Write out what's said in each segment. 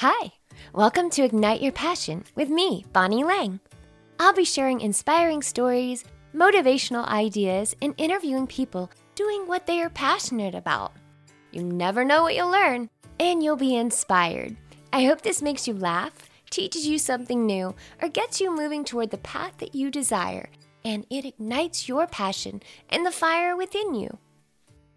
Hi, welcome to Ignite Your Passion with me, Bonnie Lang. I'll be sharing inspiring stories, motivational ideas, and interviewing people doing what they are passionate about. You never know what you'll learn, and you'll be inspired. I hope this makes you laugh, teaches you something new, or gets you moving toward the path that you desire, and it ignites your passion and the fire within you.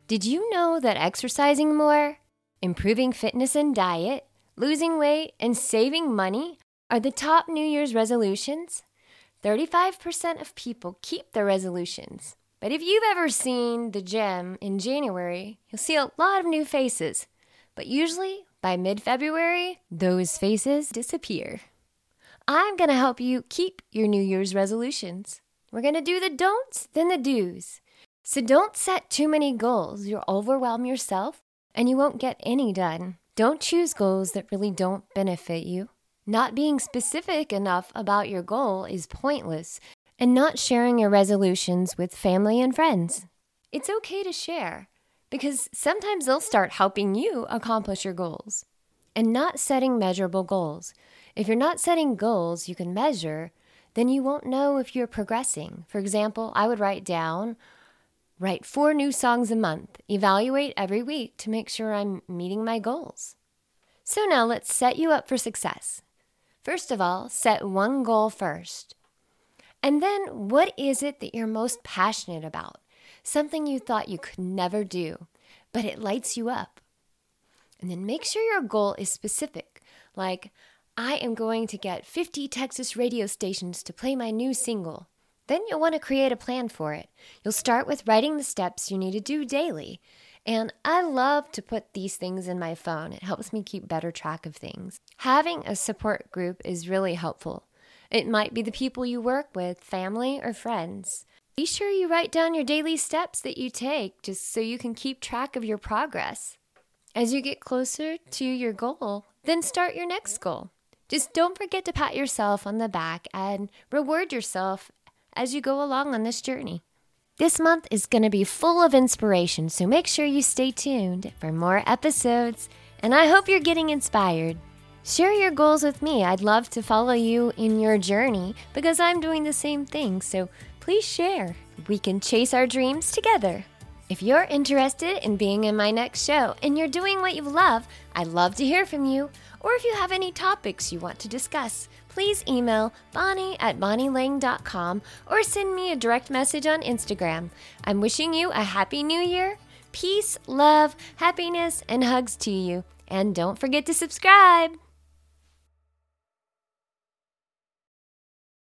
Did you know that exercising more, improving fitness and diet, losing weight, and saving money are the top New Year's resolutions? 35% of people keep their resolutions. But if you've ever seen the gym in January, you'll see a lot of new faces. But usually, by mid February, those faces disappear. I'm going to help you keep your New Year's resolutions. We're going to do the don'ts, then the do's. So don't set too many goals. You'll overwhelm yourself and you won't get any done. Don't choose goals that really don't benefit you. Not being specific enough about your goal is pointless, and not sharing your resolutions with family and friends. It's okay to share because sometimes they'll start helping you accomplish your goals. And not setting measurable goals. If you're not setting goals you can measure, then you won't know if you're progressing. For example, I would write down Write four new songs a month. Evaluate every week to make sure I'm meeting my goals. So now let's set you up for success. First of all, set one goal first. And then, what is it that you're most passionate about? Something you thought you could never do, but it lights you up. And then make sure your goal is specific, like, I am going to get 50 Texas radio stations to play my new single. Then you'll want to create a plan for it. You'll start with writing the steps you need to do daily. And I love to put these things in my phone. It helps me keep better track of things. Having a support group is really helpful. It might be the people you work with, family, or friends. Be sure you write down your daily steps that you take just so you can keep track of your progress. As you get closer to your goal, then start your next goal. Just don't forget to pat yourself on the back and reward yourself as you go along on this journey. This month is going to be full of inspiration, so make sure you stay tuned for more episodes, and I hope you're getting inspired. Share your goals with me. I'd love to follow you in your journey because I'm doing the same thing, so please share. We can chase our dreams together. If you're interested in being in my next show and you're doing what you love, I'd love to hear from you. Or if you have any topics you want to discuss, please email bonnie at bonnielang.com or send me a direct message on Instagram. I'm wishing you a happy new year. Peace, love, happiness, and hugs to you. And don't forget to subscribe.